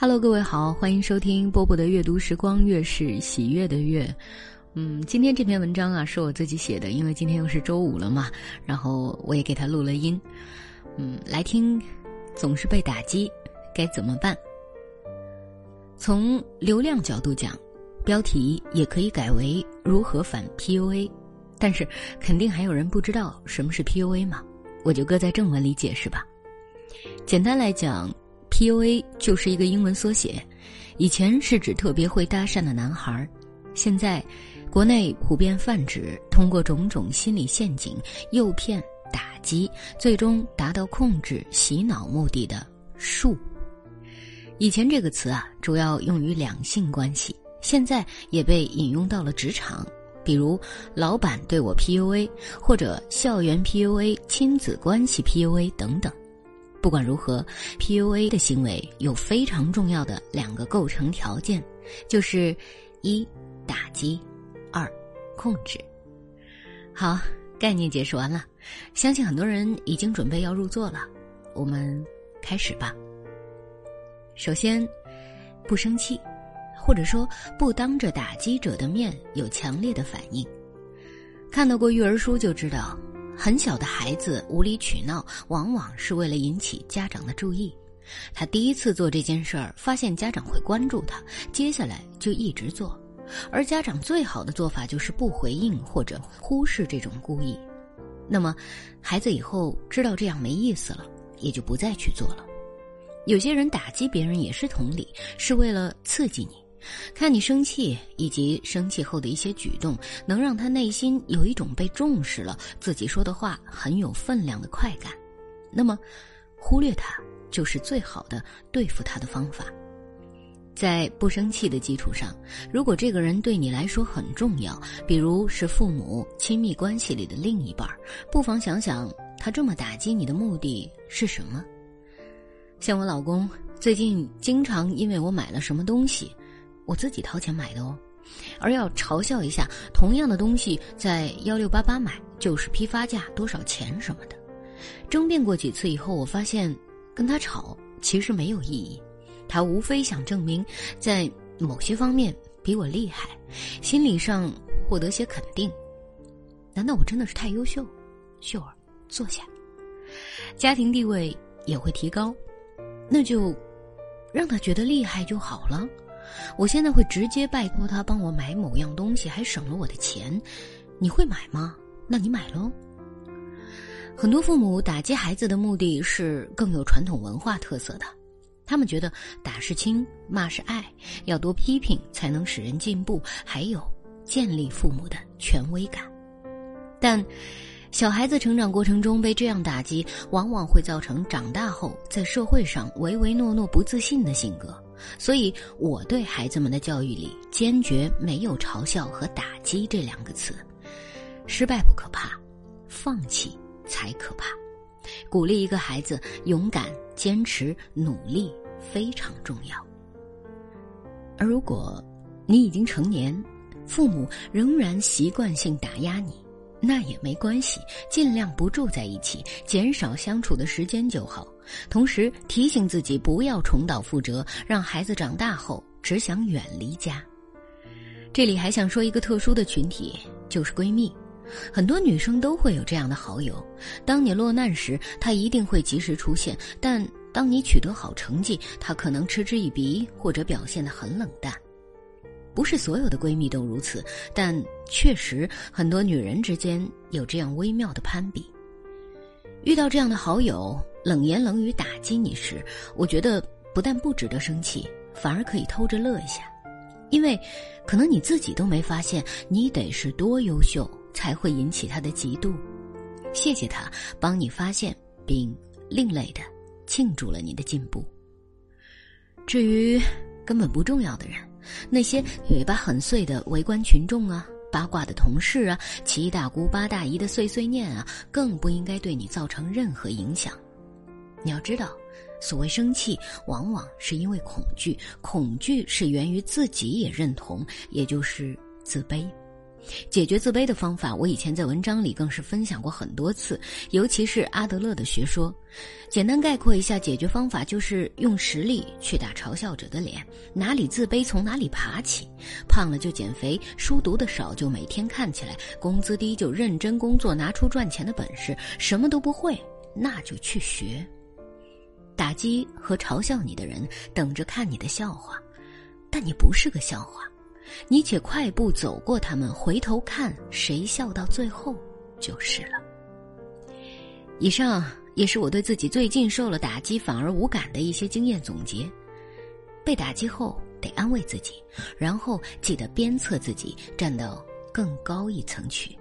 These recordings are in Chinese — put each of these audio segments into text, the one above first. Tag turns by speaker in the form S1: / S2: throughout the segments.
S1: Hello，各位好，欢迎收听波波的阅读时光，月是喜悦的月。嗯，今天这篇文章啊是我自己写的，因为今天又是周五了嘛，然后我也给他录了音。嗯，来听，总是被打击，该怎么办？从流量角度讲，标题也可以改为如何反 PUA，但是肯定还有人不知道什么是 PUA 嘛，我就搁在正文里解释吧。简单来讲。P.U.A 就是一个英文缩写，以前是指特别会搭讪的男孩，现在国内普遍泛指通过种种心理陷阱诱骗、打击，最终达到控制、洗脑目的的术。以前这个词啊，主要用于两性关系，现在也被引用到了职场，比如老板对我 P.U.A，或者校园 P.U.A、亲子关系 P.U.A 等等。不管如何，PUA 的行为有非常重要的两个构成条件，就是一打击，二控制。好，概念解释完了，相信很多人已经准备要入座了。我们开始吧。首先，不生气，或者说不当着打击者的面有强烈的反应。看到过育儿书就知道。很小的孩子无理取闹，往往是为了引起家长的注意。他第一次做这件事儿，发现家长会关注他，接下来就一直做。而家长最好的做法就是不回应或者忽视这种故意。那么，孩子以后知道这样没意思了，也就不再去做了。有些人打击别人也是同理，是为了刺激你。看你生气，以及生气后的一些举动，能让他内心有一种被重视了，自己说的话很有分量的快感。那么，忽略他就是最好的对付他的方法。在不生气的基础上，如果这个人对你来说很重要，比如是父母、亲密关系里的另一半，不妨想想他这么打击你的目的是什么。像我老公最近经常因为我买了什么东西。我自己掏钱买的哦，而要嘲笑一下同样的东西在幺六八八买就是批发价多少钱什么的，争辩过几次以后，我发现跟他吵其实没有意义，他无非想证明在某些方面比我厉害，心理上获得些肯定。难道我真的是太优秀？秀儿，坐下。家庭地位也会提高，那就让他觉得厉害就好了。我现在会直接拜托他帮我买某样东西，还省了我的钱。你会买吗？那你买喽。很多父母打击孩子的目的是更有传统文化特色的，他们觉得打是亲，骂是爱，要多批评才能使人进步，还有建立父母的权威感。但小孩子成长过程中被这样打击，往往会造成长大后在社会上唯唯诺诺、不自信的性格。所以，我对孩子们的教育里坚决没有嘲笑和打击这两个词。失败不可怕，放弃才可怕。鼓励一个孩子勇敢、坚持、努力非常重要。而如果你已经成年，父母仍然习惯性打压你。那也没关系，尽量不住在一起，减少相处的时间就好。同时提醒自己不要重蹈覆辙，让孩子长大后只想远离家。这里还想说一个特殊的群体，就是闺蜜。很多女生都会有这样的好友，当你落难时，她一定会及时出现；但当你取得好成绩，她可能嗤之以鼻，或者表现得很冷淡。不是所有的闺蜜都如此，但确实很多女人之间有这样微妙的攀比。遇到这样的好友冷言冷语打击你时，我觉得不但不值得生气，反而可以偷着乐一下，因为可能你自己都没发现，你得是多优秀才会引起他的嫉妒。谢谢他帮你发现并另类的庆祝了你的进步。至于根本不重要的人。那些嘴巴很碎的围观群众啊，八卦的同事啊，七大姑八大姨的碎碎念啊，更不应该对你造成任何影响。你要知道，所谓生气，往往是因为恐惧，恐惧是源于自己也认同，也就是自卑。解决自卑的方法，我以前在文章里更是分享过很多次，尤其是阿德勒的学说。简单概括一下，解决方法就是用实力去打嘲笑者的脸，哪里自卑从哪里爬起。胖了就减肥，书读的少就每天看起来，工资低就认真工作，拿出赚钱的本事。什么都不会，那就去学。打击和嘲笑你的人，等着看你的笑话，但你不是个笑话。你且快步走过他们，回头看谁笑到最后就是了。以上也是我对自己最近受了打击反而无感的一些经验总结。被打击后得安慰自己，然后记得鞭策自己站到更高一层去。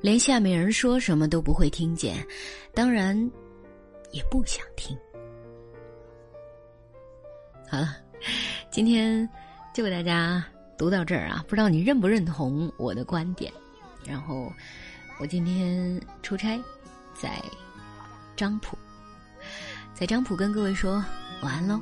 S1: 连下面人说什么都不会听见，当然也不想听。好了，今天就给大家。读到这儿啊，不知道你认不认同我的观点。然后，我今天出差，在漳浦，在漳浦跟各位说晚安喽。